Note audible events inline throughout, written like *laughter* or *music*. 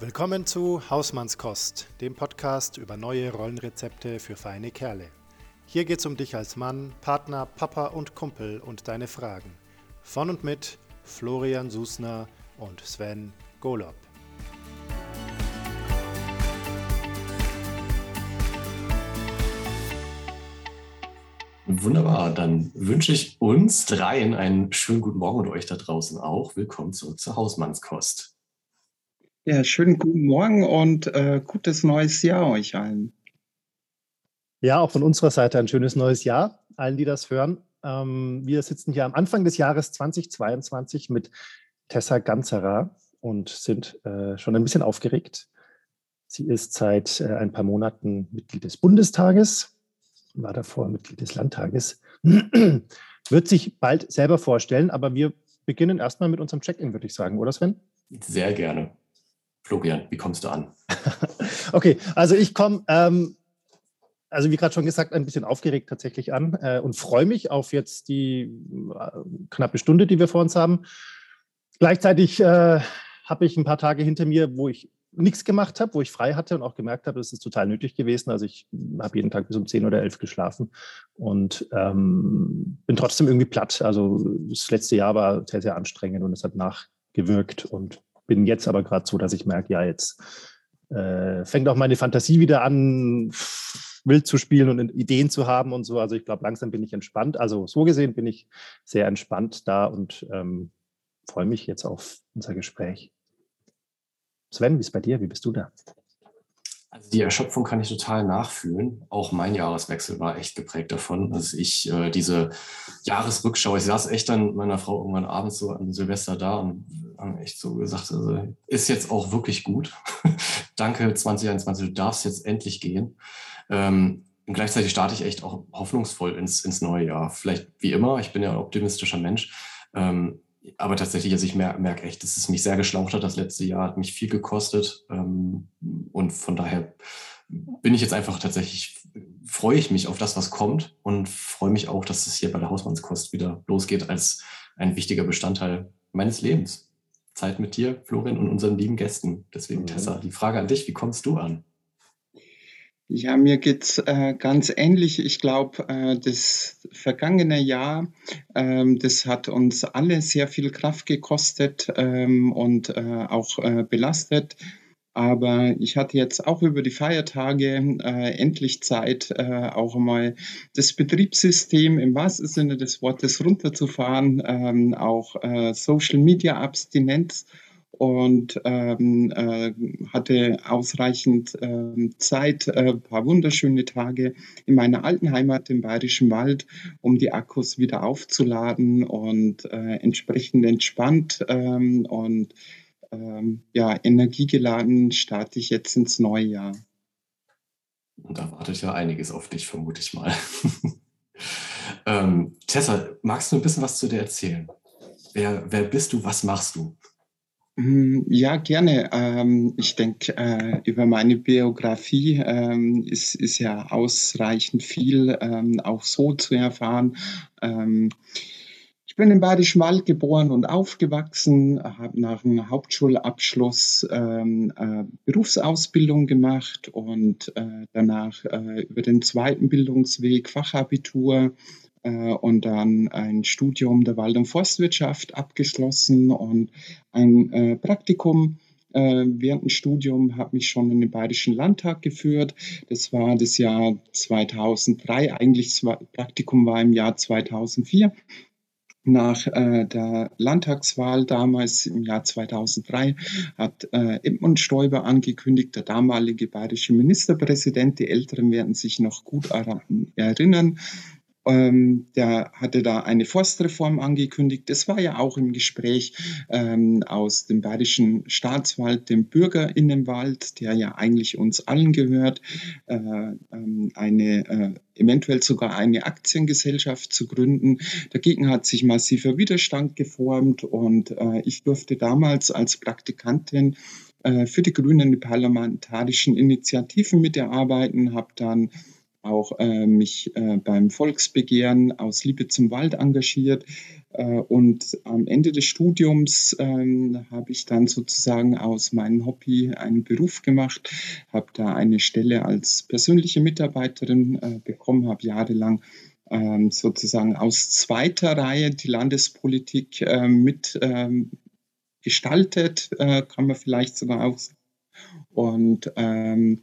Willkommen zu Hausmannskost, dem Podcast über neue Rollenrezepte für feine Kerle. Hier geht's um dich als Mann, Partner, Papa und Kumpel und deine Fragen. Von und mit Florian Susner und Sven Golob. Wunderbar, dann wünsche ich uns dreien einen schönen guten Morgen und euch da draußen auch. Willkommen zurück zur Hausmannskost. Ja, schönen guten Morgen und äh, gutes neues Jahr euch allen. Ja, auch von unserer Seite ein schönes neues Jahr, allen, die das hören. Ähm, wir sitzen hier am Anfang des Jahres 2022 mit Tessa Ganzerer und sind äh, schon ein bisschen aufgeregt. Sie ist seit äh, ein paar Monaten Mitglied des Bundestages, war davor Mitglied des Landtages, *clears throat* wird sich bald selber vorstellen, aber wir beginnen erstmal mit unserem Check-in, würde ich sagen, oder Sven? Sehr gerne. Florian, wie kommst du an? *laughs* okay, also ich komme, ähm, also wie gerade schon gesagt, ein bisschen aufgeregt tatsächlich an äh, und freue mich auf jetzt die äh, knappe Stunde, die wir vor uns haben. Gleichzeitig äh, habe ich ein paar Tage hinter mir, wo ich nichts gemacht habe, wo ich frei hatte und auch gemerkt habe, es ist total nötig gewesen. Also ich habe jeden Tag bis um 10 oder 11 geschlafen und ähm, bin trotzdem irgendwie platt. Also das letzte Jahr war sehr, sehr anstrengend und es hat nachgewirkt und bin jetzt aber gerade so, dass ich merke, ja, jetzt äh, fängt auch meine Fantasie wieder an, wild zu spielen und Ideen zu haben und so. Also ich glaube, langsam bin ich entspannt. Also so gesehen bin ich sehr entspannt da und ähm, freue mich jetzt auf unser Gespräch. Sven, wie ist bei dir? Wie bist du da? Also die Erschöpfung kann ich total nachfühlen. Auch mein Jahreswechsel war echt geprägt davon. dass ich äh, diese Jahresrückschau, ich saß echt dann meiner Frau irgendwann abends so an Silvester da und haben echt so gesagt, also ist jetzt auch wirklich gut. *laughs* Danke 2021, du darfst jetzt endlich gehen. Ähm, und gleichzeitig starte ich echt auch hoffnungsvoll ins, ins neue Jahr. Vielleicht wie immer, ich bin ja ein optimistischer Mensch. Ähm, aber tatsächlich, also ich merke merk echt, dass es mich sehr geschlaucht hat. Das letzte Jahr hat mich viel gekostet. Ähm, und von daher bin ich jetzt einfach tatsächlich, freue ich mich auf das, was kommt und freue mich auch, dass es hier bei der Hausmannskost wieder losgeht als ein wichtiger Bestandteil meines Lebens. Zeit mit dir, Florian, und unseren lieben Gästen. Deswegen, mhm. Tessa, die Frage an dich, wie kommst du an? Ja, mir geht's äh, ganz ähnlich. Ich glaube, äh, das vergangene Jahr, ähm, das hat uns alle sehr viel Kraft gekostet ähm, und äh, auch äh, belastet. Aber ich hatte jetzt auch über die Feiertage äh, endlich Zeit, äh, auch mal das Betriebssystem im wahrsten Sinne des Wortes runterzufahren, ähm, auch äh, Social Media Abstinenz und ähm, äh, hatte ausreichend äh, Zeit, äh, paar wunderschöne Tage in meiner alten Heimat im Bayerischen Wald, um die Akkus wieder aufzuladen und äh, entsprechend entspannt ähm, und ähm, ja, energiegeladen starte ich jetzt ins neue Jahr. Und da wartet ja einiges auf dich, vermute ich mal. *laughs* ähm, Tessa, magst du ein bisschen was zu dir erzählen? Wer, wer bist du? Was machst du? Hm, ja, gerne. Ähm, ich denke, äh, über meine Biografie ähm, ist, ist ja ausreichend viel ähm, auch so zu erfahren. Ich bin im Bayerischen Wald geboren und aufgewachsen, habe nach einem Hauptschulabschluss äh, Berufsausbildung gemacht und äh, danach über den zweiten Bildungsweg Fachabitur und dann ein Studium der Wald- und Forstwirtschaft abgeschlossen und ein äh, Praktikum äh, während dem Studium hat mich schon in den Bayerischen Landtag geführt. Das war das Jahr 2003. Eigentlich das Praktikum war im Jahr 2004. Nach äh, der Landtagswahl damals im Jahr 2003 hat äh, Edmund Stoiber angekündigt, der damalige bayerische Ministerpräsident, die Älteren werden sich noch gut erinnern, ähm, der hatte da eine Forstreform angekündigt. Das war ja auch im Gespräch ähm, aus dem Bayerischen Staatswald, dem Bürgerinnenwald, der ja eigentlich uns allen gehört, äh, ähm, eine äh, eventuell sogar eine Aktiengesellschaft zu gründen. Dagegen hat sich massiver Widerstand geformt und äh, ich durfte damals als Praktikantin äh, für die Grünen die parlamentarischen Initiativen mitarbeiten, habe dann auch äh, mich äh, beim Volksbegehren aus Liebe zum Wald engagiert. Äh, und am Ende des Studiums ähm, habe ich dann sozusagen aus meinem Hobby einen Beruf gemacht, habe da eine Stelle als persönliche Mitarbeiterin äh, bekommen, habe jahrelang ähm, sozusagen aus zweiter Reihe die Landespolitik äh, mit ähm, gestaltet, äh, kann man vielleicht sogar auch sagen. Und ähm,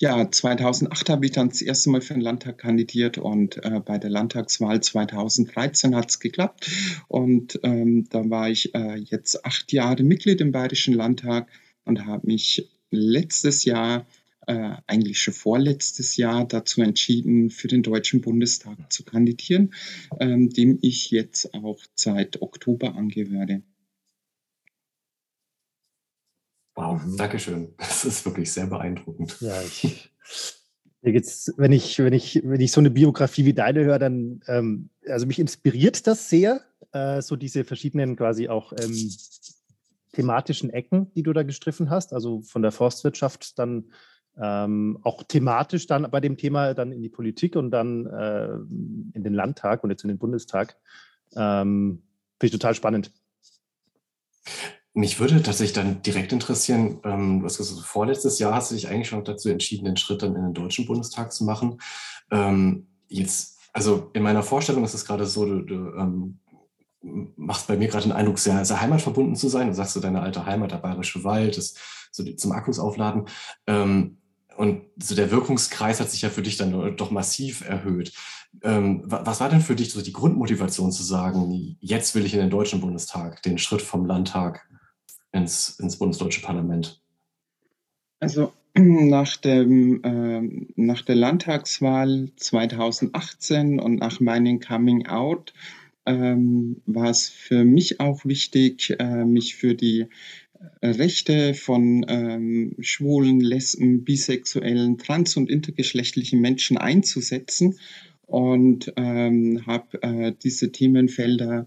ja, 2008 habe ich dann das erste Mal für den Landtag kandidiert und äh, bei der Landtagswahl 2013 hat es geklappt. Und ähm, da war ich äh, jetzt acht Jahre Mitglied im Bayerischen Landtag und habe mich letztes Jahr, äh, eigentlich schon vorletztes Jahr, dazu entschieden, für den Deutschen Bundestag zu kandidieren, ähm, dem ich jetzt auch seit Oktober angehöre. Wow, mhm. Dankeschön. *laughs* Das ist wirklich sehr beeindruckend. Ja, ich, jetzt, wenn ich, wenn ich, wenn ich so eine Biografie wie deine höre, dann, ähm, also mich inspiriert das sehr, äh, so diese verschiedenen quasi auch ähm, thematischen Ecken, die du da gestriffen hast, also von der Forstwirtschaft dann ähm, auch thematisch dann bei dem Thema dann in die Politik und dann äh, in den Landtag und jetzt in den Bundestag. Ähm, Finde ich total spannend. Mich würde tatsächlich dann direkt interessieren, ähm, was gesagt, vorletztes Jahr hast du dich eigentlich schon dazu entschieden, den Schritt dann in den Deutschen Bundestag zu machen. Ähm, jetzt, also in meiner Vorstellung ist es gerade so, du, du ähm, machst bei mir gerade den Eindruck, sehr, sehr heimatverbunden zu sein. Du sagst so, deine alte Heimat, der Bayerische Wald, das, so die, zum Akkus aufladen. Ähm, und so der Wirkungskreis hat sich ja für dich dann doch massiv erhöht. Ähm, was war denn für dich so die Grundmotivation zu sagen, jetzt will ich in den Deutschen Bundestag, den Schritt vom Landtag ins, ins bundesdeutsche Parlament? Also *clears throat* nach, dem, äh, nach der Landtagswahl 2018 und nach meinem Coming Out ähm, war es für mich auch wichtig, äh, mich für die Rechte von ähm, schwulen, lesben, bisexuellen, trans- und intergeschlechtlichen Menschen einzusetzen und ähm, habe äh, diese Themenfelder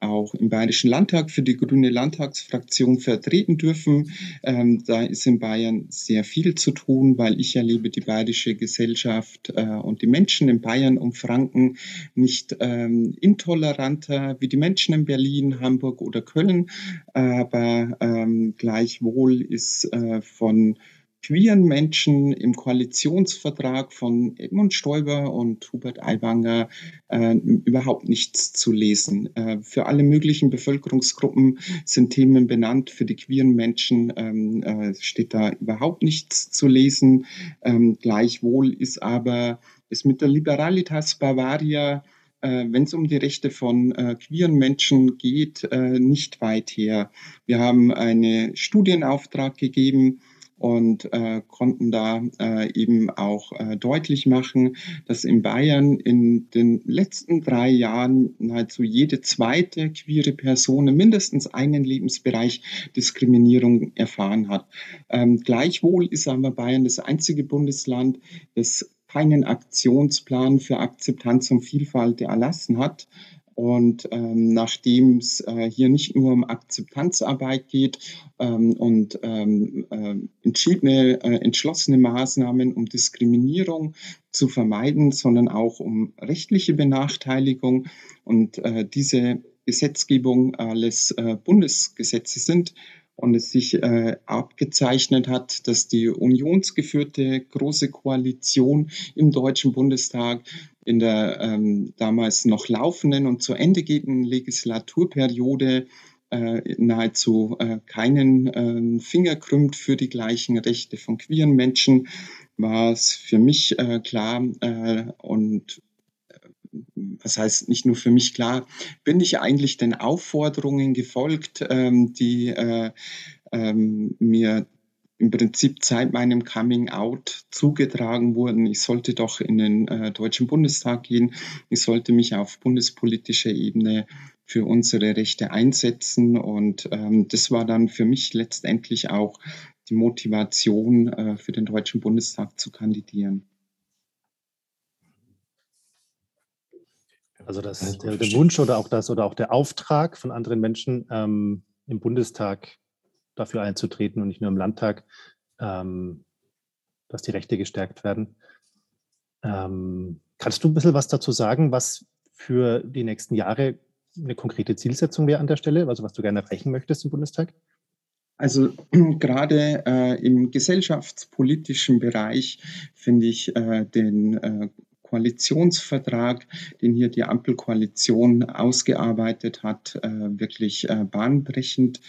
auch im Bayerischen Landtag für die Grüne Landtagsfraktion vertreten dürfen. Ähm, da ist in Bayern sehr viel zu tun, weil ich erlebe die bayerische Gesellschaft äh, und die Menschen in Bayern und Franken nicht ähm, intoleranter wie die Menschen in Berlin, Hamburg oder Köln, aber ähm, gleichwohl ist äh, von queeren Menschen im Koalitionsvertrag von Edmund Stoiber und Hubert Aiwanger äh, überhaupt nichts zu lesen. Äh, für alle möglichen Bevölkerungsgruppen sind Themen benannt. Für die queeren Menschen ähm, äh, steht da überhaupt nichts zu lesen. Ähm, gleichwohl ist aber ist mit der Liberalitas Bavaria äh, wenn es um die Rechte von äh, queeren Menschen geht, äh, nicht weit her. Wir haben einen Studienauftrag gegeben, und äh, konnten da äh, eben auch äh, deutlich machen, dass in Bayern in den letzten drei Jahren nahezu jede zweite queere Person in mindestens einen Lebensbereich Diskriminierung erfahren hat. Ähm, gleichwohl ist aber Bayern das einzige Bundesland, das keinen Aktionsplan für Akzeptanz und Vielfalt erlassen hat. Und ähm, nachdem es äh, hier nicht nur um Akzeptanzarbeit geht ähm, und ähm, äh, entschiedene, äh, entschlossene Maßnahmen, um Diskriminierung zu vermeiden, sondern auch um rechtliche Benachteiligung und äh, diese Gesetzgebung alles äh, Bundesgesetze sind, und es sich äh, abgezeichnet hat, dass die unionsgeführte Große Koalition im Deutschen Bundestag in der ähm, damals noch laufenden und zu Ende gehenden Legislaturperiode äh, nahezu äh, keinen äh, Finger krümmt für die gleichen Rechte von queeren Menschen, war es für mich äh, klar äh, und was heißt nicht nur für mich klar, bin ich eigentlich den Aufforderungen gefolgt, ähm, die äh, ähm, mir im Prinzip seit meinem Coming Out zugetragen wurden. Ich sollte doch in den äh, Deutschen Bundestag gehen. Ich sollte mich auf bundespolitischer Ebene für unsere Rechte einsetzen. Und ähm, das war dann für mich letztendlich auch die Motivation, äh, für den Deutschen Bundestag zu kandidieren. Also das, der, der, Wunsch oder auch das oder auch der Auftrag von anderen Menschen ähm, im Bundestag dafür einzutreten und nicht nur im Landtag, ähm, dass die Rechte gestärkt werden. Ähm, kannst du ein bisschen was dazu sagen, was für die nächsten Jahre eine konkrete Zielsetzung wäre an der Stelle, also was du gerne erreichen möchtest im Bundestag? Also *clears throat* gerade äh, im gesellschaftspolitischen Bereich finde ich äh, den äh, Koalitionsvertrag, den hier die Ampelkoalition ausgearbeitet hat, äh, wirklich äh, bahnbrechend.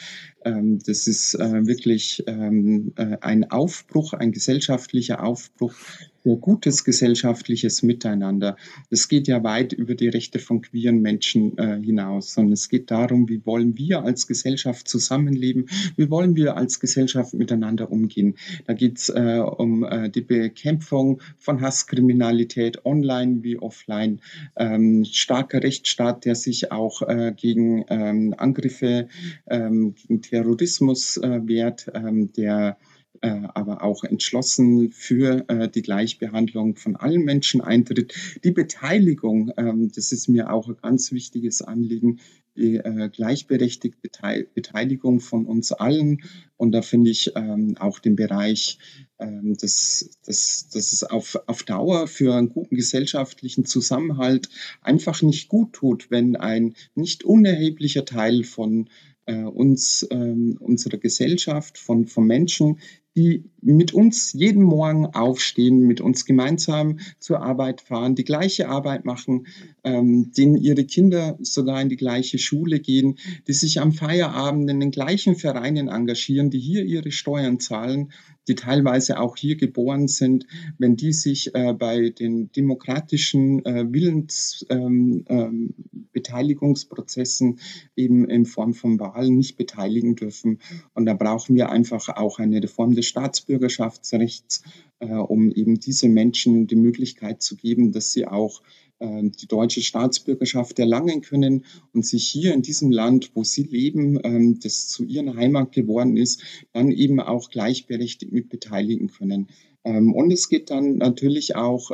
Ähm, das ist äh, wirklich ähm, ein Aufbruch, ein gesellschaftlicher Aufbruch für gutes gesellschaftliches Miteinander. Das geht ja weit über die Rechte von queeren Menschen äh, hinaus, sondern es geht darum, wie wollen wir als Gesellschaft zusammenleben, wie wollen wir als Gesellschaft miteinander umgehen. Da geht es äh, um äh, die Bekämpfung von Hasskriminalität online wie offline, ähm, starker Rechtsstaat, der sich auch äh, gegen ähm, Angriffe, ähm, gegen Terrorismus äh, wehrt, ähm, der aber auch entschlossen für äh, die Gleichbehandlung von allen Menschen eintritt. Die Beteiligung, ähm, das ist mir auch ein ganz wichtiges Anliegen, die äh, gleichberechtigte Beteiligung von uns allen. Und da finde ich ähm, auch den Bereich, ähm, dass, dass, dass es auf, auf Dauer für einen guten gesellschaftlichen Zusammenhalt einfach nicht gut tut, wenn ein nicht unerheblicher Teil von äh, uns, ähm, unserer Gesellschaft, von, von Menschen, die mit uns jeden Morgen aufstehen, mit uns gemeinsam zur Arbeit fahren, die gleiche Arbeit machen, ähm, denen ihre Kinder sogar in die gleiche Schule gehen, die sich am Feierabend in den gleichen Vereinen engagieren, die hier ihre Steuern zahlen die teilweise auch hier geboren sind, wenn die sich äh, bei den demokratischen äh, Willensbeteiligungsprozessen ähm, ähm, eben in Form von Wahlen nicht beteiligen dürfen. Und da brauchen wir einfach auch eine Reform des Staatsbürgerschaftsrechts, äh, um eben diese Menschen die Möglichkeit zu geben, dass sie auch ähm, die deutsche Staatsbürgerschaft erlangen können und sich hier in diesem Land, wo sie leben, ähm, das zu ihren Heimat geworden ist, dann eben auch gleichberechtigt mit beteiligen können. Ähm, und es geht dann natürlich auch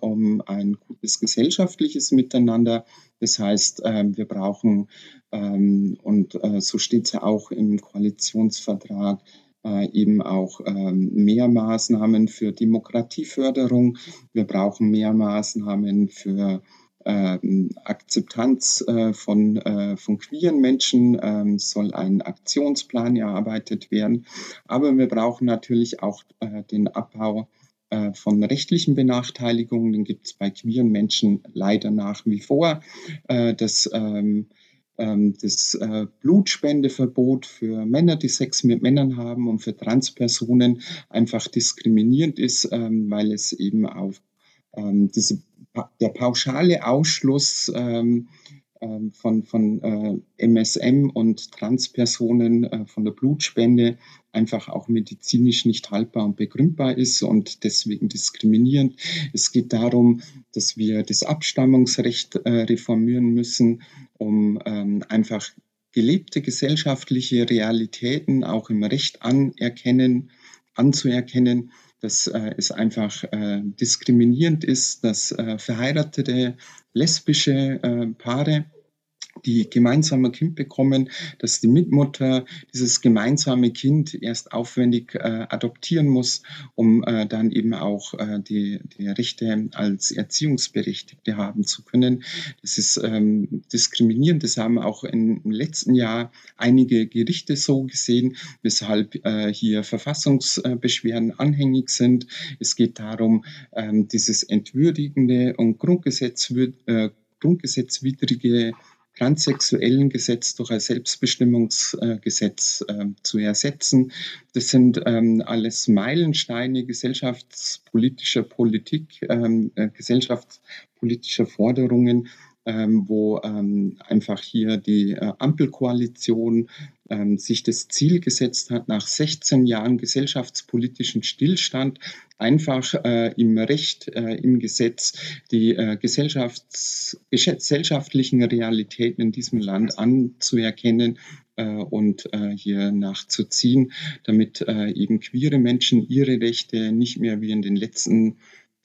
um ein gutes gesellschaftliches Miteinander. Das heißt, wir brauchen, und äh, so steht es ja auch im Koalitionsvertrag, äh, eben auch ähm, mehr Maßnahmen für Demokratieförderung. Wir brauchen mehr Maßnahmen für ähm, Akzeptanz äh, von, äh, von queeren Menschen ähm, soll ein Aktionsplan erarbeitet werden. Aber wir brauchen natürlich auch äh, den Abbau äh, von rechtlichen Benachteiligungen. Den gibt es bei queeren Menschen leider nach wie vor. Äh, das ähm, das äh, Blutspendeverbot für Männer, die Sex mit Männern haben und für Transpersonen einfach diskriminierend ist, ähm, weil es eben auf ähm, diese, der pauschale Ausschluss von, von äh, MSM und Transpersonen äh, von der Blutspende einfach auch medizinisch nicht haltbar und begründbar ist und deswegen diskriminierend. Es geht darum, dass wir das Abstammungsrecht äh, reformieren müssen, um ähm, einfach gelebte gesellschaftliche Realitäten auch im Recht anerkennen, anzuerkennen, dass äh, es einfach äh, diskriminierend ist, dass äh, verheiratete lesbische äh, Paare die gemeinsame Kind bekommen, dass die Mitmutter dieses gemeinsame Kind erst aufwendig äh, adoptieren muss, um äh, dann eben auch äh, die, die Rechte als Erziehungsberechtigte haben zu können. Das ist ähm, diskriminierend. Das haben auch im letzten Jahr einige Gerichte so gesehen, weshalb äh, hier Verfassungsbeschwerden anhängig sind. Es geht darum, ähm, dieses entwürdigende und Grundgesetzwid äh, grundgesetzwidrige transsexuellen Gesetz durch ein Selbstbestimmungsgesetz äh, zu ersetzen. Das sind ähm, alles Meilensteine gesellschaftspolitischer Politik, ähm, äh, gesellschaftspolitischer Forderungen, ähm, wo ähm, einfach hier die äh, Ampelkoalition ähm, sich das Ziel gesetzt hat, nach 16 Jahren gesellschaftspolitischen Stillstand einfach äh, im Recht, äh, im Gesetz die äh, gesellschafts gesellschaftlichen Realitäten in diesem Land anzuerkennen äh, und äh, hier nachzuziehen, damit eben queere Menschen ihre Rechte nicht mehr wie in den letzten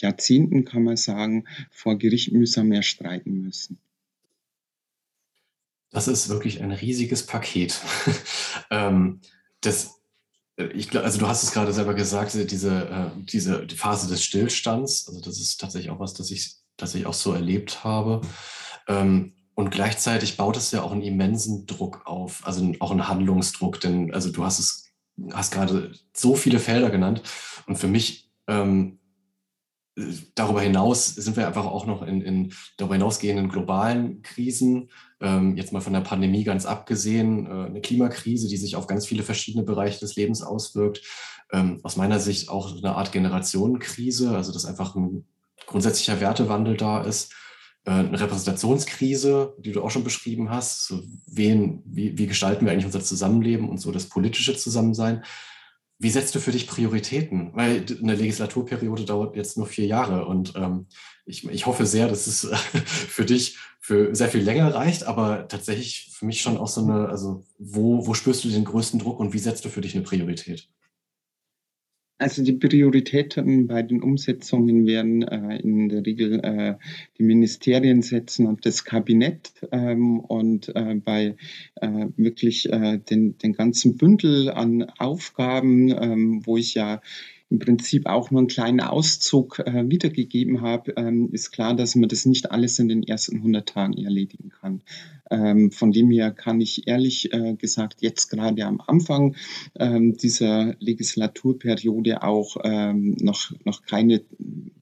Jahrzehnten, kann man sagen, vor Gericht mühsam mehr streiten müssen. Das ist wirklich ein riesiges Paket. *laughs* ähm, das ich glaube, also du hast es gerade selber gesagt, diese, äh, diese die Phase des Stillstands, also das ist tatsächlich auch was, das ich tatsächlich auch so erlebt habe. Ähm, und gleichzeitig baut es ja auch einen immensen Druck auf, also auch einen Handlungsdruck, denn also du hast es, hast gerade so viele Felder genannt. Und für mich ähm, darüber hinaus sind wir einfach auch noch in, in darüber hinausgehenden globalen Krisen, ähm, jetzt mal von der Pandemie ganz abgesehen, äh, eine Klimakrise, die sich auf ganz viele verschiedene Bereiche des Lebens auswirkt. Ähm, aus meiner Sicht auch eine Art Generationenkrise, also dass einfach ein grundsätzlicher Wertewandel da ist. Äh, eine Repräsentationskrise, die du auch schon beschrieben hast. So, wen, wie, wie gestalten wir eigentlich unser Zusammenleben und so das politische Zusammensein? Wie setzt du für dich Prioritäten? Weil eine Legislaturperiode dauert jetzt nur vier Jahre und ähm, ich, ich hoffe sehr, dass es *laughs* für dich für sehr viel länger reicht, aber tatsächlich für mich schon auch so eine, also wo, wo spürst du den größten Druck und wie setzt du für dich eine Priorität? Also die Prioritäten bei den Umsetzungen werden äh, in der Regel äh, die Ministerien setzen und das Kabinett ähm, und äh, bei äh, wirklich äh, den, den ganzen Bündel an Aufgaben, ähm, wo ich ja im Prinzip auch nur einen kleinen Auszug äh, wiedergegeben habe, ähm, ist klar, dass man das nicht alles in den ersten 100 Tagen erledigen kann. Ähm, von dem her kann ich ehrlich äh, gesagt jetzt gerade am Anfang ähm, dieser Legislaturperiode auch ähm, noch, noch keine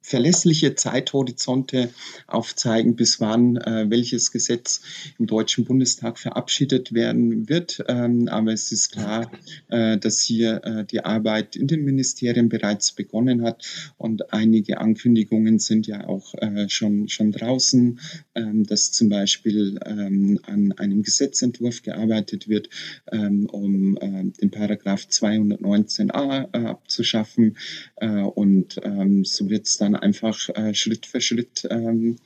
verlässliche Zeithorizonte aufzeigen, bis wann äh, welches Gesetz im Deutschen Bundestag verabschiedet werden wird. Ähm, aber es ist klar, äh, dass hier äh, die Arbeit in den Ministerien bereits begonnen hat und einige Ankündigungen sind ja auch äh, schon, schon draußen, ähm, dass zum Beispiel ähm, an einem Gesetzentwurf gearbeitet wird, ähm, um äh, den Paragraph 219a äh, abzuschaffen und ähm, so wird es dann einfach äh, Schritt für Schritt ähm,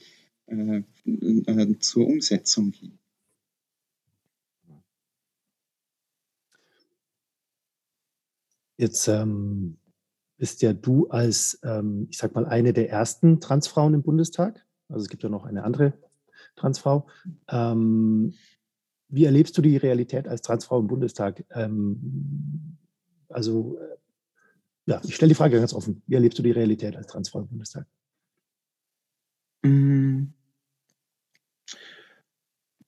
äh, äh, zur Umsetzung gehen. Jetzt ähm, bist ja du als, ähm, ich sag mal, eine der ersten Transfrauen im Bundestag. Also es gibt ja noch eine andere Transfrau. Ähm, wie erlebst du die Realität als Transfrau im Bundestag? Ähm, also äh, ja, ich stelle die Frage ganz offen. Wie erlebst du die Realität als Transfrau im Bundestag? Mm.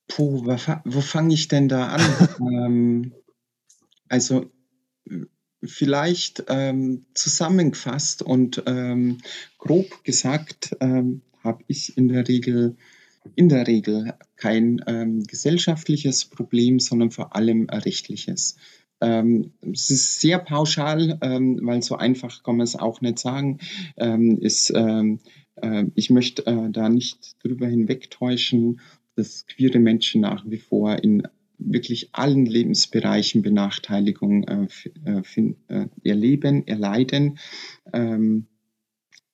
Puh, wo fange ich denn da an? *laughs* ähm, also vielleicht ähm, zusammengefasst und ähm, grob gesagt ähm, habe ich in der Regel in der Regel kein ähm, gesellschaftliches Problem, sondern vor allem rechtliches. Ähm, es ist sehr pauschal, ähm, weil so einfach kann man es auch nicht sagen. Ist, äh, ich möchte äh, da nicht drüber hinwegtäuschen, dass queere Menschen nach wie vor in wirklich allen Lebensbereichen Benachteiligung äh, äh, äh erleben, erleiden. Ähm,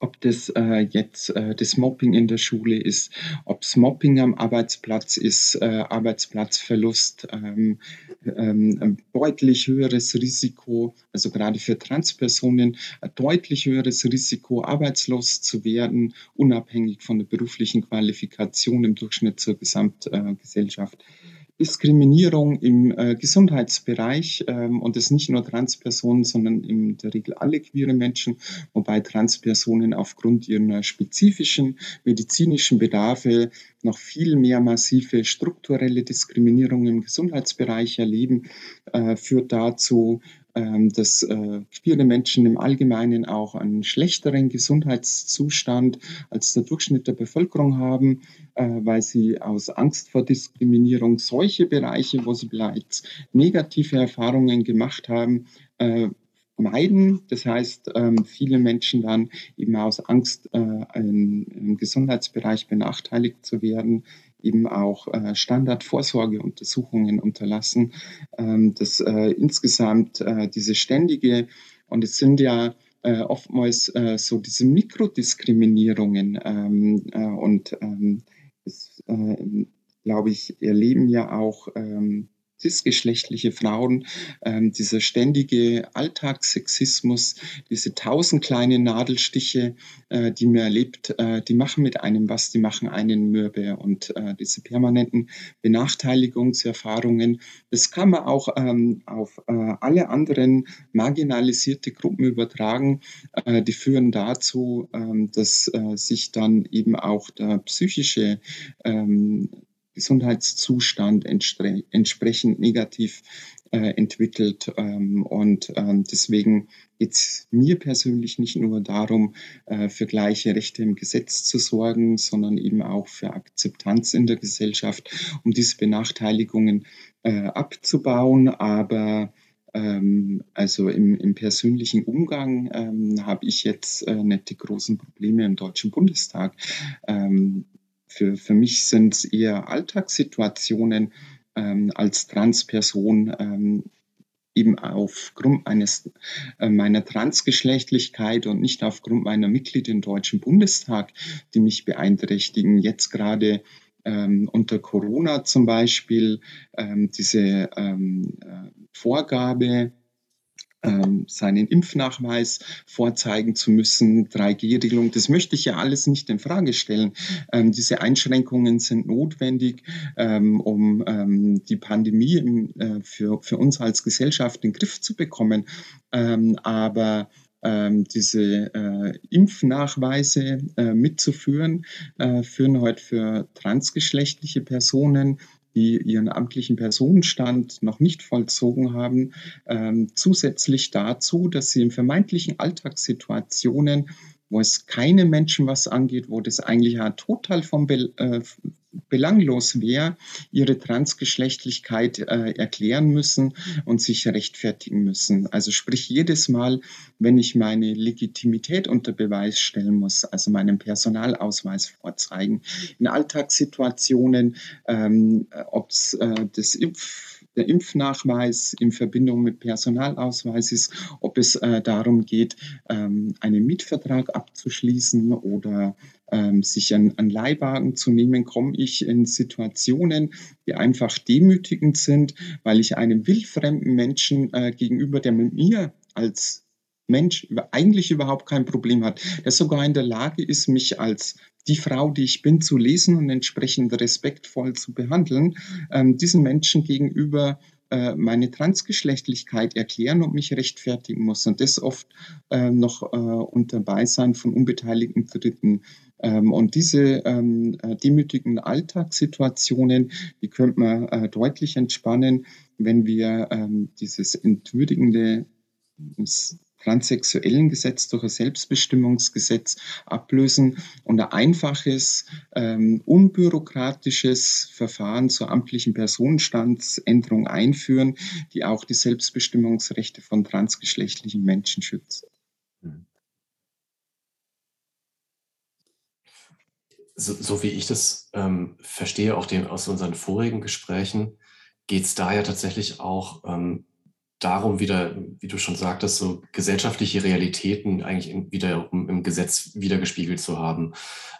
ob das äh, jetzt äh, das Mobbing in der Schule ist, ob es Mobbing am Arbeitsplatz ist, äh, Arbeitsplatzverlust, ähm, ähm, deutlich höheres Risiko, also gerade für Transpersonen, ein deutlich höheres Risiko, arbeitslos zu werden, unabhängig von der beruflichen Qualifikation im Durchschnitt zur Gesamtgesellschaft. Äh, Diskriminierung im äh, Gesundheitsbereich ähm, und das nicht nur Transpersonen, sondern in der Regel alle queere Menschen, wobei Transpersonen aufgrund ihrer spezifischen medizinischen Bedarfe noch viel mehr massive strukturelle Diskriminierung im Gesundheitsbereich erleben, äh, führt dazu, dass äh, queere Menschen im Allgemeinen auch einen schlechteren Gesundheitszustand als der Durchschnitt der Bevölkerung haben, äh, weil sie aus Angst vor Diskriminierung solche Bereiche, wo sie bereits negative Erfahrungen gemacht haben, äh, meiden. Das heißt, ähm, viele Menschen dann eben aus Angst, im Gesundheitsbereich benachteiligt zu werden, eben auch äh, Standardvorsorgeuntersuchungen unterlassen, ähm, dass äh, insgesamt äh, diese ständige, und es sind ja äh, oftmals äh, so diese Mikrodiskriminierungen ähm, äh, und ähm, äh, glaube ich, erleben ja auch ähm, cisgeschlechtliche Frauen, ähm, dieser ständige Alltagssexismus, diese tausend kleine Nadelstiche, äh, die man erlebt, äh, die machen mit einem was, die machen einen mürbe. Und äh, diese permanenten Benachteiligungserfahrungen, das kann man auch ähm, auf äh, alle anderen marginalisierte Gruppen übertragen. Äh, die führen dazu, ähm, dass äh, sich dann eben auch der psychische Gesundheitszustand entsprechend negativ äh, entwickelt. Ähm, und ähm, deswegen geht es mir persönlich nicht nur darum, äh, für gleiche Rechte im Gesetz zu sorgen, sondern eben auch für Akzeptanz in der Gesellschaft, um diese Benachteiligungen äh, abzubauen. Aber ähm, also im, im, persönlichen Umgang ähm, habe ich jetzt äh, nicht die großen Probleme im Deutschen Bundestag. Ähm, für, für mich sind es eher Alltagssituationen ähm, als Transperson, ähm, eben aufgrund eines, äh, meiner Transgeschlechtlichkeit und nicht aufgrund meiner Mitglied im Deutschen Bundestag, die mich beeinträchtigen. Jetzt gerade ähm, unter Corona zum Beispiel ähm, diese ähm, äh, Vorgabe, ähm, seinen Impfnachweis vorzeigen zu müssen, 3G-Regelung. Das möchte ich ja alles nicht in Frage stellen. Ähm, diese Einschränkungen sind notwendig, ähm, um ähm, die Pandemie im, äh, für, für uns als Gesellschaft in den Griff zu bekommen. Ähm, aber ähm, diese äh, Impfnachweise äh, mitzuführen, äh, führen heute für transgeschlechtliche Personen die ihren amtlichen Personenstand noch nicht vollzogen haben, ähm, zusätzlich dazu, dass sie in vermeintlichen Alltagssituationen wo es keine Menschen was angeht, wo das eigentlich ja total vom Be äh, belanglos wäre, ihre Transgeschlechtlichkeit äh, erklären müssen und sich rechtfertigen müssen. Also sprich jedes Mal, wenn ich meine Legitimität unter Beweis stellen muss, also meinen Personalausweis vorzeigen, in Alltagssituationen, ähm, ob es äh, das Impf der Impfnachweis in Verbindung mit Personalausweis ist, ob es äh, darum geht, ähm, einen Mietvertrag abzuschließen oder ähm, sich an, an Leihwagen zu nehmen, komme ich in Situationen, die einfach demütigend sind, weil ich einem wildfremden Menschen äh, gegenüber, der mit mir als Mensch eigentlich überhaupt kein Problem hat, der sogar in der Lage ist, mich als die Frau, die ich bin, zu lesen und entsprechend respektvoll zu behandeln, ähm, diesen Menschen gegenüber äh, meine Transgeschlechtlichkeit erklären und mich rechtfertigen muss. Und das oft äh, noch äh, unter Beisein von unbeteiligten Dritten. Ähm, und diese ähm, äh, demütigen Alltagssituationen, die könnte man äh, deutlich entspannen, wenn wir ähm, dieses entwürdigende transsexuellen Gesetz durch ein Selbstbestimmungsgesetz ablösen und ein einfaches, ähm, unbürokratisches Verfahren zur amtlichen Personenstandsänderung einführen, die auch die Selbstbestimmungsrechte von transgeschlechtlichen Menschen schützt. So, so wie ich das ähm, verstehe, auch den, aus unseren vorigen Gesprächen, geht es da ja tatsächlich auch ähm, darum, wieder, wie du schon sagtest, so gesellschaftliche Realitäten eigentlich in, wieder im Gesetz wiedergespiegelt zu haben.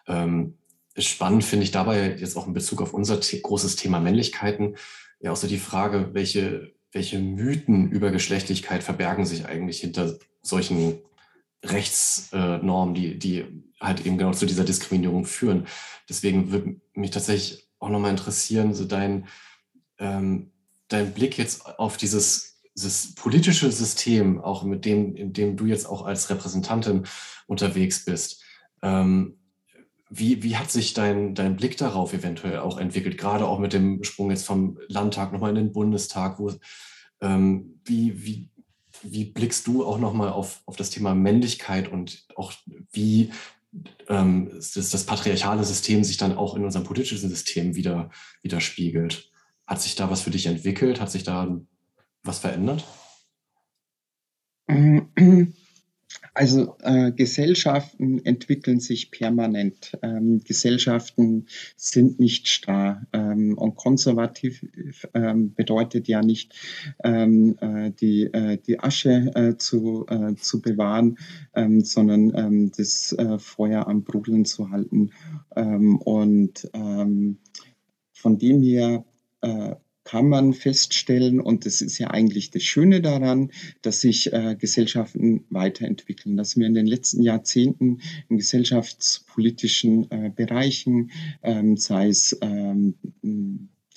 Ähm, spannend finde ich dabei jetzt auch in Bezug auf unser großes Thema Männlichkeiten ja auch so die Frage, welche, welche Mythen über Geschlechtlichkeit verbergen sich eigentlich hinter solchen Rechtsnormen, die, die halt eben genau zu dieser Diskriminierung führen. Deswegen würde mich tatsächlich auch nochmal interessieren, so dein, ähm, dein Blick jetzt auf dieses das politische System, auch mit dem, in dem du jetzt auch als Repräsentantin unterwegs bist, ähm, wie, wie hat sich dein, dein Blick darauf eventuell auch entwickelt, gerade auch mit dem Sprung jetzt vom Landtag nochmal in den Bundestag? Wo, ähm, wie, wie, wie blickst du auch nochmal auf, auf das Thema Männlichkeit und auch wie ähm, das, das patriarchale System sich dann auch in unserem politischen System wieder widerspiegelt? Hat sich da was für dich entwickelt? Hat sich da was verändert? Also äh, Gesellschaften entwickeln sich permanent. Ähm, Gesellschaften sind nicht starr. Ähm, und konservativ ähm, bedeutet ja nicht, ähm, äh, die, äh, die Asche äh, zu, äh, zu bewahren, ähm, sondern ähm, das äh, Feuer am Brudeln zu halten. und von dem her kann man feststellen, und das ist ja eigentlich das Schöne daran, dass sich äh, Gesellschaften weiterentwickeln, dass wir in den letzten Jahrzehnten in gesellschaftspolitischen äh, Bereichen, ähm, sei es ähm,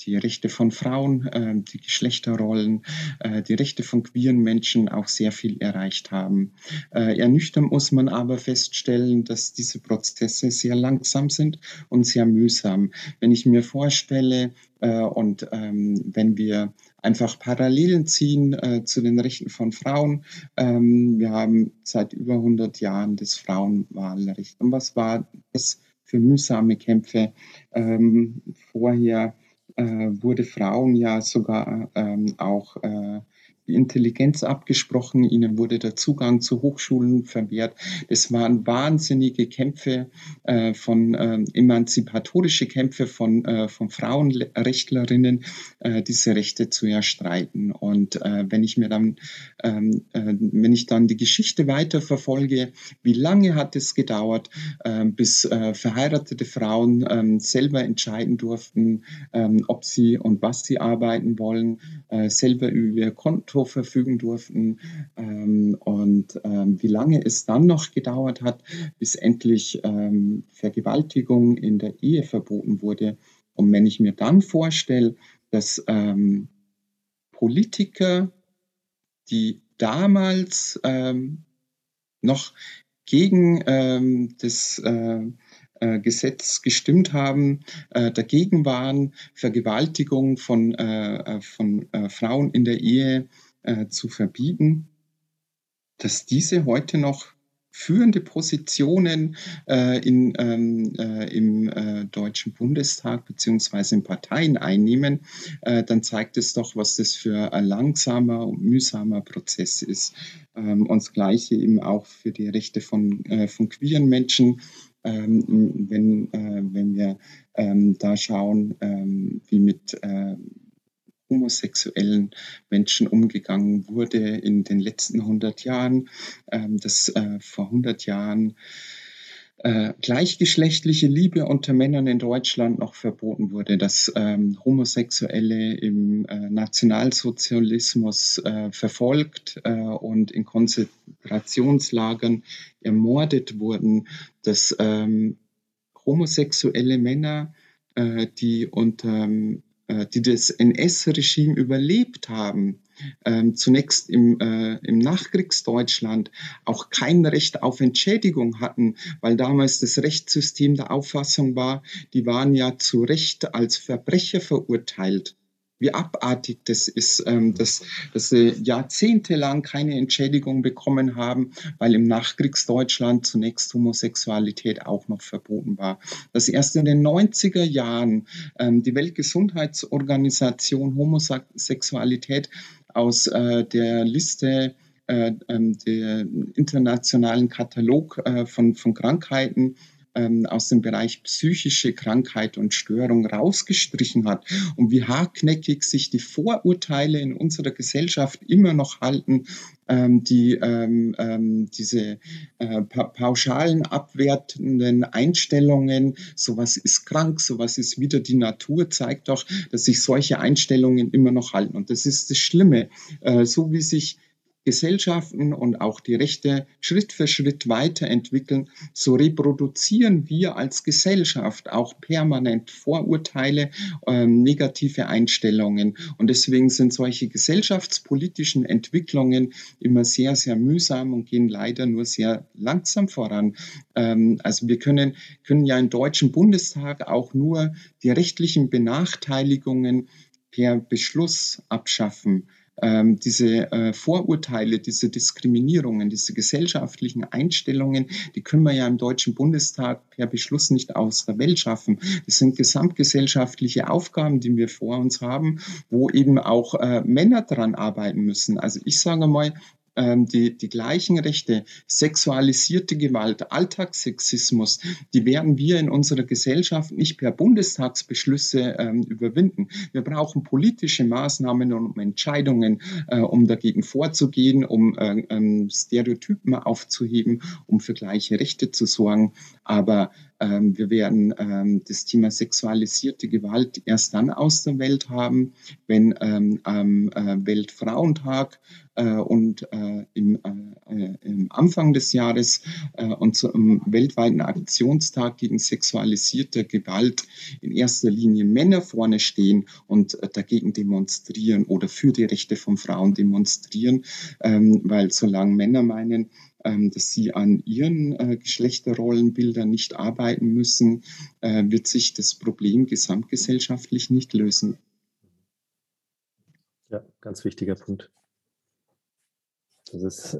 die Rechte von Frauen, äh, die Geschlechterrollen, äh, die Rechte von queeren Menschen auch sehr viel erreicht haben. Äh, ernüchternd muss man aber feststellen, dass diese Prozesse sehr langsam sind und sehr mühsam. Wenn ich mir vorstelle, äh, und ähm, wenn wir einfach Parallelen ziehen äh, zu den Rechten von Frauen, ähm, wir haben seit über 100 Jahren das Frauenwahlrecht. Und was war es für mühsame Kämpfe ähm, vorher? Äh, wurde Frauen ja sogar ähm, auch äh, Intelligenz abgesprochen, ihnen wurde der Zugang zu Hochschulen verwehrt. Es waren wahnsinnige Kämpfe äh, von äh, emanzipatorische Kämpfe von, äh, von Frauenrechtlerinnen, äh, diese Rechte zu erstreiten. Und äh, wenn ich mir dann, ähm, äh, wenn ich dann die Geschichte weiterverfolge, wie lange hat es gedauert, äh, bis verheiratete Frauen äh, selber entscheiden durften, ob sie und was sie arbeiten wollen, selber über ihr Konto Auto verfügen durften ähm, und ähm, wie lange es dann noch gedauert hat, bis endlich ähm, Vergewaltigung in der Ehe verboten wurde. Und wenn ich mir dann vorstelle, dass ähm, Politiker, die damals ähm, noch gegen ähm, das äh, äh, Gesetz gestimmt haben, äh, dagegen waren, Vergewaltigung von, äh, äh von äh, Frauen in der Ehe äh, zu verbieten, dass diese heute noch führende Positionen äh, in, ähm, äh, im äh, Deutschen Bundestag beziehungsweise in Parteien einnehmen, äh, dann zeigt es doch, was das für ein langsamer und mühsamer Prozess ist. Ähm, und das Gleiche eben auch für die Rechte von, äh, von queeren Menschen. Ähm, wenn, wenn wir ähm, da schauen, ähm, wie mit homosexuellen Menschen umgegangen wurde in den letzten 100 Jahren, ähm, dass äh, vor 100 Jahren äh, gleichgeschlechtliche Liebe unter Männern in Deutschland noch verboten wurde, dass ähm, Homosexuelle im äh, Nationalsozialismus äh, verfolgt äh, und in Konzentrationslagern ermordet wurden, dass ähm, homosexuelle Männer, äh, die unter äh, die das NS-Regime überlebt haben, ähm, zunächst im, äh, im Nachkriegsdeutschland auch kein Recht auf Entschädigung hatten, weil damals das Rechtssystem der Auffassung war, die waren ja zu Recht als Verbrecher verurteilt wie abartig das ist, ähm, dass, dass sie jahrzehntelang keine Entschädigung bekommen haben, weil im Nachkriegsdeutschland zunächst Homosexualität auch noch verboten war. Dass erst in den 90er Jahren ähm, die Weltgesundheitsorganisation Homosexualität aus äh, der Liste äh, ähm, der internationalen Katalog äh, von, von Krankheiten ähm, aus dem Bereich psychische Krankheit und Störung rausgestrichen hat und wie hartnäckig sich die Vorurteile in unserer Gesellschaft immer noch halten, ähm, die ähm, ähm, diese äh, pa pauschalen abwertenden Einstellungen, sowas ist krank, sowas ist wieder die Natur, zeigt doch, dass sich solche Einstellungen immer noch halten. Und das ist das Schlimme. Äh, so wie sich Gesellschaften und auch die Rechte Schritt für Schritt weiterentwickeln, so reproduzieren wir als Gesellschaft auch permanent Vorurteile, ähm, negative Einstellungen. Und deswegen sind solche gesellschaftspolitischen Entwicklungen immer sehr, sehr mühsam und gehen leider nur sehr langsam voran. Ähm, also wir können, können ja im Deutschen Bundestag auch nur die rechtlichen Benachteiligungen per Beschluss abschaffen ähm, diese äh, Vorurteile, diese Diskriminierungen, diese gesellschaftlichen Einstellungen, die können wir ja im Deutschen Bundestag per Beschluss nicht aus der Welt schaffen. Das sind gesamtgesellschaftliche Aufgaben, die wir vor uns haben, wo eben auch äh, Männer dran arbeiten müssen. Also ich sage mal, ähm, die, die gleichen Rechte, sexualisierte Gewalt, Alltagssexismus, die werden wir in unserer Gesellschaft nicht per Bundestagsbeschlüsse ähm, überwinden. Wir brauchen politische Maßnahmen und Entscheidungen, äh, um dagegen vorzugehen, um äh, ähm, Stereotypen aufzuheben, um für gleiche Rechte zu sorgen. Aber wir werden ähm, das Thema sexualisierte Gewalt erst dann aus der Welt haben, wenn ähm, am äh, Weltfrauentag äh, und äh, im, im, Anfang des Jahres und zum weltweiten Aktionstag gegen sexualisierte Gewalt in erster Linie Männer vorne stehen und dagegen demonstrieren oder für die Rechte von Frauen demonstrieren, ähm, weil solange Männer meinen, ähm, dass sie an ihren äh, Geschlechterrollenbildern nicht arbeiten müssen, äh, wird sich das Problem gesamtgesellschaftlich nicht lösen. Ja, ganz wichtiger Punkt. Das ist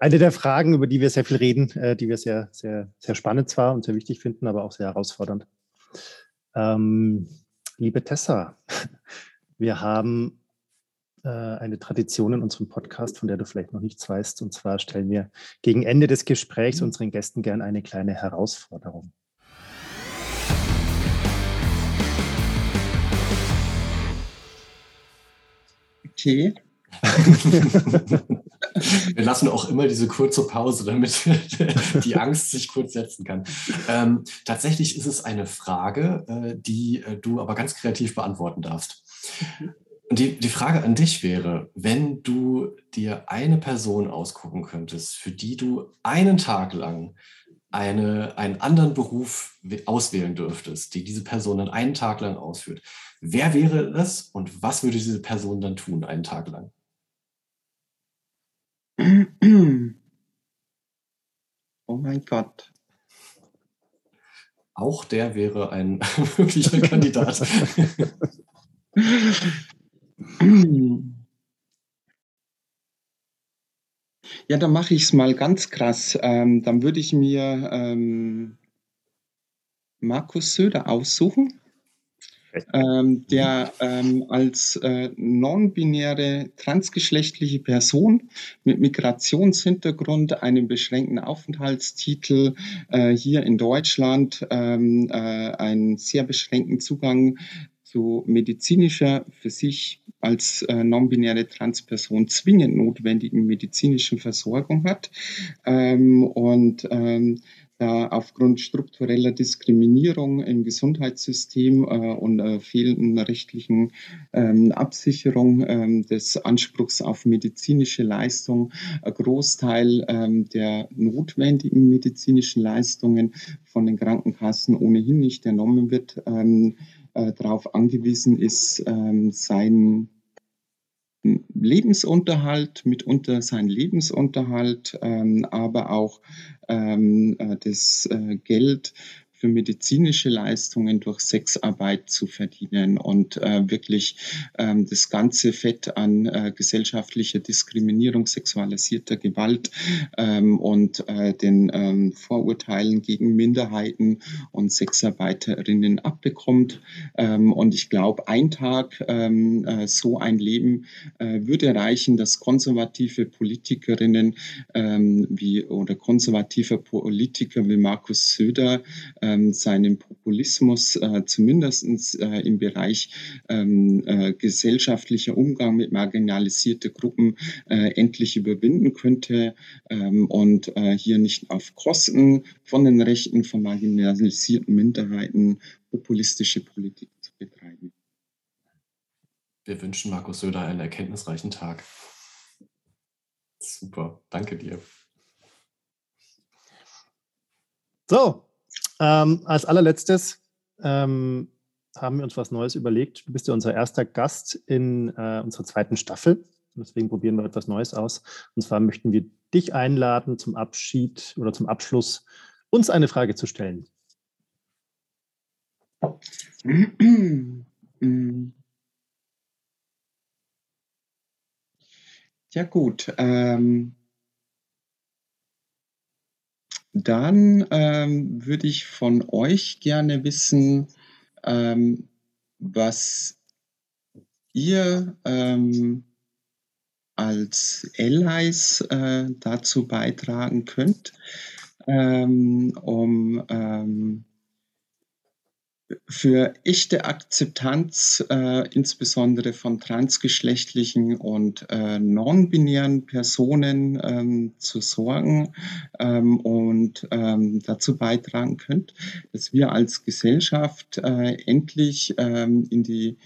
eine der Fragen, über die wir sehr viel reden, äh, die wir sehr, sehr, sehr spannend zwar und sehr wichtig finden, aber auch sehr herausfordernd. Ähm, liebe Tessa, *laughs* wir haben eine Tradition in unserem Podcast, von der du vielleicht noch nichts weißt. Und zwar stellen wir gegen Ende des Gesprächs mhm. unseren Gästen gern eine kleine Herausforderung. Okay. *laughs* Wir lassen auch immer diese kurze Pause, damit *laughs* die Angst sich kurz setzen kann. Ähm, tatsächlich ist es eine Frage, äh, die äh, du aber ganz kreativ beantworten darfst. Und die, die Frage an dich wäre, wenn du dir eine Person ausgucken könntest, für die du einen Tag lang eine, einen anderen Beruf auswählen dürftest, die diese Person dann einen Tag lang ausführt, wer wäre das und was würde diese Person dann tun einen Tag lang? Oh mein Gott. Auch der wäre ein *laughs* möglicher Kandidat. *laughs* Ja, dann mache ich es mal ganz krass. Ähm, dann würde ich mir ähm, Markus Söder aussuchen ähm, der ähm, als äh, non-binäre transgeschlechtliche Person mit Migrationshintergrund einen beschränkten Aufenthaltstitel äh, hier in Deutschland ähm, äh, einen sehr beschränkten Zugang zu medizinischer, für sich als äh, non-binäre Transperson zwingend notwendigen medizinischen Versorgung hat. Ähm, und ähm, da aufgrund struktureller Diskriminierung im Gesundheitssystem äh, und äh, fehlenden rechtlichen ähm, Absicherung ähm, des Anspruchs auf medizinische Leistung ein Großteil ähm, der notwendigen medizinischen Leistungen von den Krankenkassen ohnehin nicht ernommen wird, ähm, äh, darauf angewiesen ist, ähm, sein Lebensunterhalt, mitunter sein Lebensunterhalt, ähm, aber auch ähm, äh, das äh, Geld für medizinische Leistungen durch Sexarbeit zu verdienen und äh, wirklich ähm, das ganze Fett an äh, gesellschaftlicher Diskriminierung, sexualisierter Gewalt ähm, und äh, den ähm, Vorurteilen gegen Minderheiten und Sexarbeiterinnen abbekommt. Ähm, und ich glaube, ein Tag ähm, äh, so ein Leben äh, würde reichen, dass konservative Politikerinnen ähm, wie oder konservative Politiker wie Markus Söder seinen Populismus äh, zumindest äh, im Bereich ähm, äh, gesellschaftlicher Umgang mit marginalisierten Gruppen äh, endlich überwinden könnte ähm, und äh, hier nicht auf Kosten von den Rechten von marginalisierten Minderheiten populistische Politik zu betreiben. Wir wünschen Markus Söder einen erkenntnisreichen Tag. Super, danke dir. So, ähm, als allerletztes ähm, haben wir uns was Neues überlegt. Du bist ja unser erster Gast in äh, unserer zweiten Staffel. Deswegen probieren wir etwas Neues aus. Und zwar möchten wir dich einladen, zum Abschied oder zum Abschluss uns eine Frage zu stellen. Ja gut, ähm, dann ähm, würde ich von euch gerne wissen, ähm, was ihr ähm, als Allies äh, dazu beitragen könnt, ähm, um ähm, für echte Akzeptanz, äh, insbesondere von transgeschlechtlichen und äh, non-binären Personen ähm, zu sorgen ähm, und ähm, dazu beitragen könnt, dass wir als Gesellschaft äh, endlich ähm, in, die,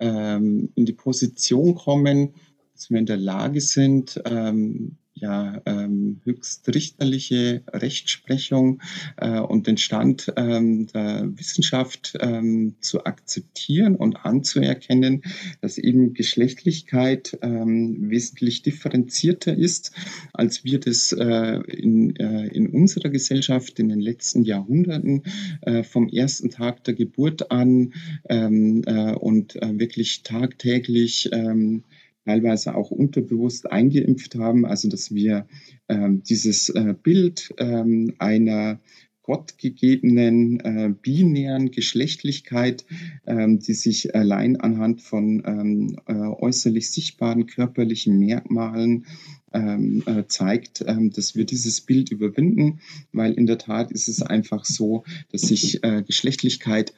ähm, in die Position kommen, dass wir in der Lage sind, ähm, ja, ähm, höchstrichterliche Rechtsprechung äh, und den Stand ähm, der Wissenschaft ähm, zu akzeptieren und anzuerkennen, dass eben Geschlechtlichkeit ähm, wesentlich differenzierter ist, als wir das äh, in, äh, in unserer Gesellschaft in den letzten Jahrhunderten äh, vom ersten Tag der Geburt an ähm, äh, und äh, wirklich tagtäglich ähm, teilweise auch unterbewusst eingeimpft haben, also dass wir ähm, dieses äh, Bild ähm, einer gottgegebenen äh, binären Geschlechtlichkeit, ähm, die sich allein anhand von ähm, äh, äußerlich sichtbaren körperlichen Merkmalen ähm, äh, zeigt, ähm, dass wir dieses Bild überwinden, weil in der Tat ist es einfach so, dass sich äh, Geschlechtlichkeit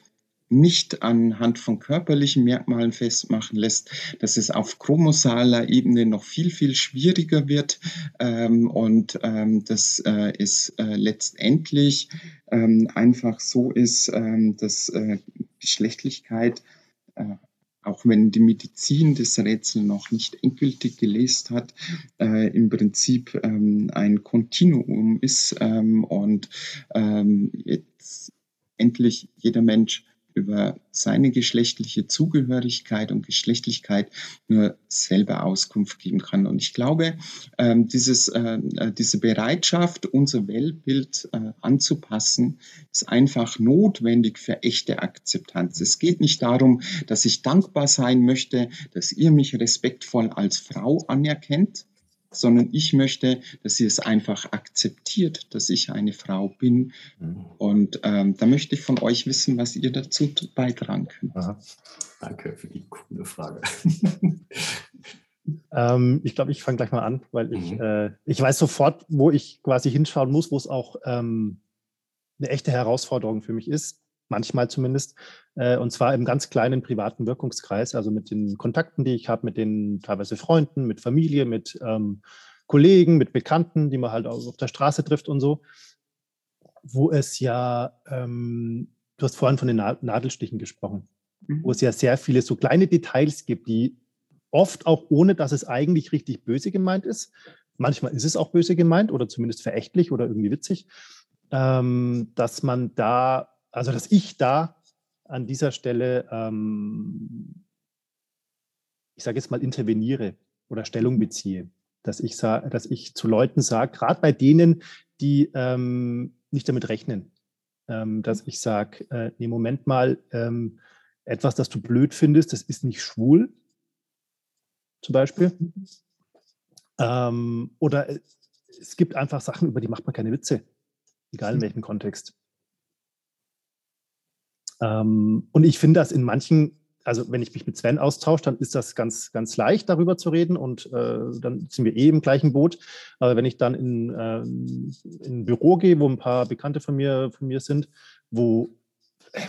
nicht anhand von körperlichen Merkmalen festmachen lässt, dass es auf chromosaler Ebene noch viel, viel schwieriger wird ähm, und ähm, dass äh, es äh, letztendlich ähm, einfach so ist, ähm, dass äh, Geschlechtlichkeit äh, auch wenn die Medizin das Rätsel noch nicht endgültig gelöst hat, äh, im Prinzip ähm, ein Kontinuum ist ähm, und jetzt endlich jeder Mensch über seine geschlechtliche Zugehörigkeit und Geschlechtlichkeit nur selber Auskunft geben kann. Und ich glaube, ähm, dieses, äh, äh, diese Bereitschaft, unser Weltbild äh, anzupassen, ist einfach notwendig für echte Akzeptanz. Es geht nicht darum, dass ich dankbar sein möchte, dass ihr mich respektvoll als Frau anerkennt, sondern ich möchte, dass sie es einfach akzeptiert, dass ich eine Frau bin. Mhm. Und ähm, da möchte ich von euch wissen, was ihr dazu beitragen könnt. Aha. Danke für die coole Frage. *laughs* ähm, ich glaube, ich fange gleich mal an, weil ich, mhm. äh, ich weiß sofort, wo ich quasi hinschauen muss, wo es auch ähm, eine echte Herausforderung für mich ist manchmal zumindest, äh, und zwar im ganz kleinen privaten Wirkungskreis, also mit den Kontakten, die ich habe, mit den teilweise Freunden, mit Familie, mit ähm, Kollegen, mit Bekannten, die man halt auch auf der Straße trifft und so, wo es ja, ähm, du hast vorhin von den Nadelstichen gesprochen, mhm. wo es ja sehr viele so kleine Details gibt, die oft auch ohne, dass es eigentlich richtig böse gemeint ist, manchmal ist es auch böse gemeint oder zumindest verächtlich oder irgendwie witzig, ähm, dass man da also dass ich da an dieser Stelle, ähm, ich sage jetzt mal, interveniere oder Stellung mhm. beziehe. Dass ich, dass ich zu Leuten sage, gerade bei denen, die ähm, nicht damit rechnen, ähm, dass ich sage, äh, nee, Moment mal, ähm, etwas, das du blöd findest, das ist nicht schwul, zum Beispiel. Ähm, oder äh, es gibt einfach Sachen, über die macht man keine Witze, egal in hm. welchem Kontext. Ähm, und ich finde das in manchen, also wenn ich mich mit Sven austausche, dann ist das ganz, ganz leicht, darüber zu reden und äh, dann sind wir eh im gleichen Boot. Aber wenn ich dann in, äh, in ein Büro gehe, wo ein paar Bekannte von mir, von mir sind, wo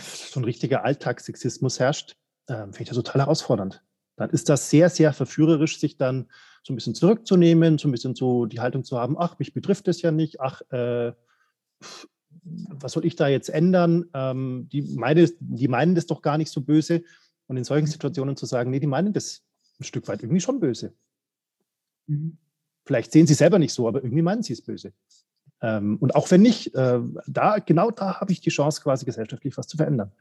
so ein richtiger Alltagssexismus herrscht, äh, finde ich das total herausfordernd. Dann ist das sehr, sehr verführerisch, sich dann so ein bisschen zurückzunehmen, so ein bisschen so die Haltung zu haben, ach, mich betrifft es ja nicht, ach, äh, was soll ich da jetzt ändern? Ähm, die, meine, die meinen das doch gar nicht so böse. Und in solchen Situationen zu sagen, nee, die meinen das ein Stück weit irgendwie schon böse. Mhm. Vielleicht sehen sie selber nicht so, aber irgendwie meinen sie es böse. Ähm, und auch wenn nicht, äh, da, genau da habe ich die Chance, quasi gesellschaftlich was zu verändern.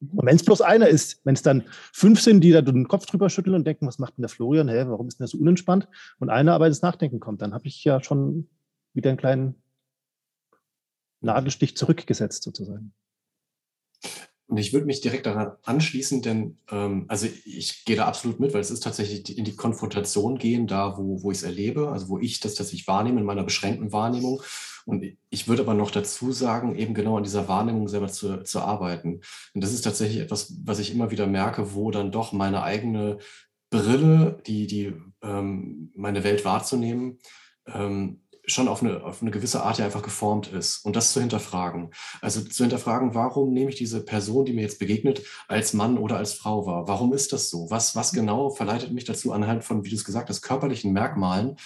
Und wenn es bloß einer ist, wenn es dann fünf sind, die da den Kopf drüber schütteln und denken, was macht denn der Florian, hä, warum ist denn der so unentspannt? Und einer aber ins Nachdenken kommt, dann habe ich ja schon wieder einen kleinen Nadelstich zurückgesetzt sozusagen. Und ich würde mich direkt daran anschließen, denn ähm, also ich gehe da absolut mit, weil es ist tatsächlich in die Konfrontation gehen, da wo, wo ich es erlebe, also wo ich das tatsächlich wahrnehme in meiner beschränkten Wahrnehmung. Und ich würde aber noch dazu sagen, eben genau an dieser Wahrnehmung selber zu, zu arbeiten. Und das ist tatsächlich etwas, was ich immer wieder merke, wo dann doch meine eigene Brille, die, die ähm, meine Welt wahrzunehmen, ähm, schon auf eine, auf eine gewisse Art ja einfach geformt ist und das zu hinterfragen. Also zu hinterfragen, warum nehme ich diese Person, die mir jetzt begegnet, als Mann oder als Frau wahr? Warum ist das so? Was, was genau verleitet mich dazu, anhand von, wie du es gesagt hast, körperlichen Merkmalen,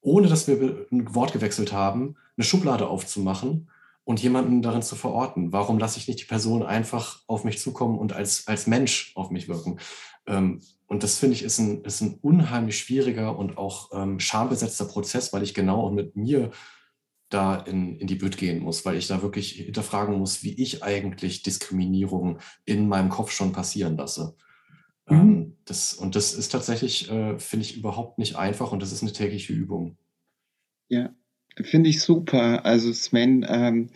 ohne dass wir ein Wort gewechselt haben, eine Schublade aufzumachen und jemanden darin zu verorten? Warum lasse ich nicht die Person einfach auf mich zukommen und als, als Mensch auf mich wirken? Ähm, und das finde ich ist ein, ist ein unheimlich schwieriger und auch ähm, schambesetzter Prozess, weil ich genau auch mit mir da in, in die Bütt gehen muss, weil ich da wirklich hinterfragen muss, wie ich eigentlich Diskriminierung in meinem Kopf schon passieren lasse. Mhm. Ähm, das, und das ist tatsächlich, äh, finde ich, überhaupt nicht einfach und das ist eine tägliche Übung. Ja, finde ich super. Also Sven, ähm,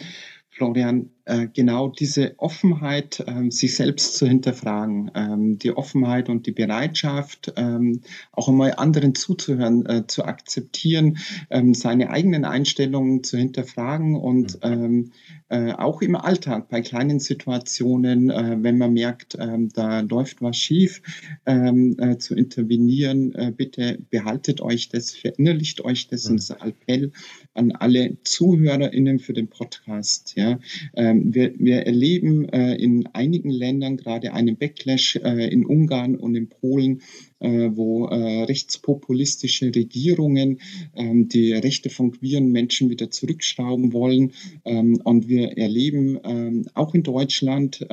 Florian, genau diese Offenheit, ähm, sich selbst zu hinterfragen, ähm, die Offenheit und die Bereitschaft, ähm, auch einmal anderen zuzuhören, äh, zu akzeptieren, seine eigenen Einstellungen zu hinterfragen und mhm. äh, auch im Alltag bei kleinen Situationen, äh, wenn man merkt, da läuft was schief, äh, zu intervenieren. Äh, bitte behaltet euch das, verinnerlicht euch das, mhm. unser Appell an alle ZuhörerInnen für den Podcast. Ja. Wir, wir erleben äh, in einigen Ländern gerade einen Backlash äh, in Ungarn und in Polen, äh, wo rechtspopulistische Regierungen ähm, die Rechte von queeren Menschen wieder zurückschrauben wollen. Ähm, und wir erleben ähm, auch in Deutschland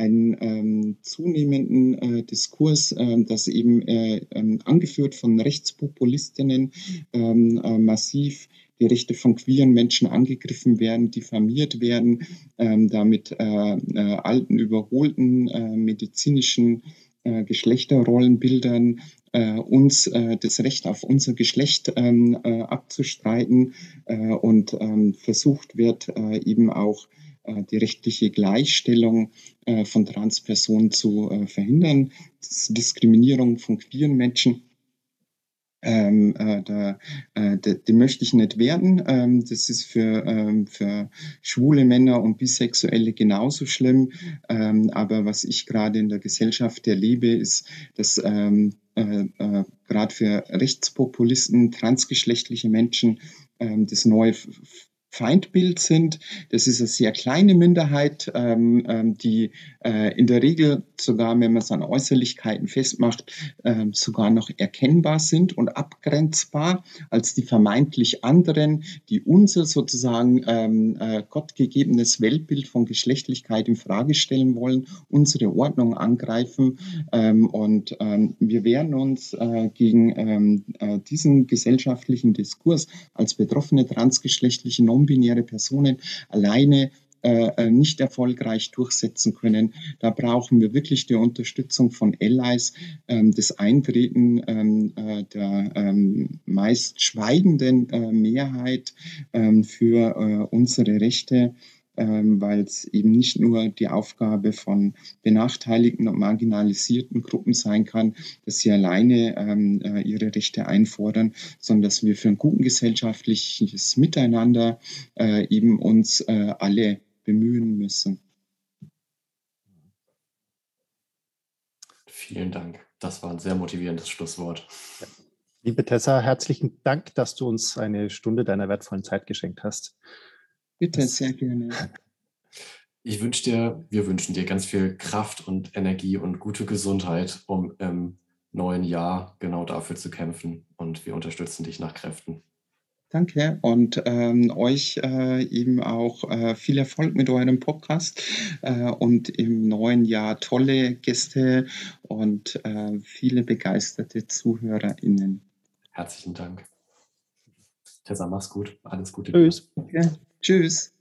einen ähm, zunehmenden äh, Diskurs, äh, das eben äh, angeführt von Rechtspopulistinnen massiv die Rechte von queeren Menschen angegriffen werden, diffamiert werden, ähm, damit äh, äh, alten, überholten äh, medizinischen äh, Geschlechterrollenbildern äh, uns äh, das Recht auf unser Geschlecht ähm, äh, abzustreiten und ähm, versucht wird, eben auch die rechtliche Gleichstellung von Transpersonen zu verhindern, Diskriminierung von queeren Menschen ähm, äh, da, äh, die, möchte ich nicht werden. Ähm, das ist für, ähm, für schwule Männer und Bisexuelle genauso schlimm. Ähm, aber was ich gerade in der Gesellschaft erlebe, ist, dass ähm, äh, äh, gerade für Rechtspopulisten, transgeschlechtliche Menschen ähm, das neue Feindbild sind. Das ist eine sehr kleine Minderheit, ähm, ähm, die äh, in der Regel sogar, wenn man es an Äußerlichkeiten festmacht, äh, sogar noch erkennbar sind und abgrenzbar als die vermeintlich anderen, die unser sozusagen ähm, äh, gottgegebenes Weltbild von Geschlechtlichkeit in Frage stellen wollen, unsere Ordnung angreifen. Ähm, und ähm, wir wehren uns äh, gegen ähm, äh, diesen gesellschaftlichen Diskurs als betroffene transgeschlechtliche non non-binäre Personen alleine äh, äh, nicht erfolgreich durchsetzen können. Da brauchen wir wirklich die Unterstützung von Allies, ähm, das Eintreten ähm, äh, der ähm, meist schweigenden äh, Mehrheit ähm, für äh, unsere Rechte ähm, weil es eben nicht nur die Aufgabe von benachteiligten und marginalisierten Gruppen sein kann, dass sie alleine ähm, äh, ihre Rechte einfordern, sondern dass wir für ein guten gesellschaftliches Miteinander äh, eben uns äh, alle bemühen müssen. Vielen Dank. Das war ein sehr motivierendes Schlusswort. Liebe Tessa, herzlichen Dank, dass du uns eine Stunde deiner wertvollen Zeit geschenkt hast. Bitte, sehr gerne. Ich wünsche dir, wir wünschen dir ganz viel Kraft und Energie und gute Gesundheit, um im neuen Jahr genau dafür zu kämpfen. Und wir unterstützen dich nach Kräften. Danke und ähm, euch äh, eben auch äh, viel Erfolg mit eurem Podcast äh, und im neuen Jahr tolle Gäste und äh, viele begeisterte ZuhörerInnen. Herzlichen Dank. Tessa, mach's gut. Alles Gute. Tschüss. Okay. Tschüss.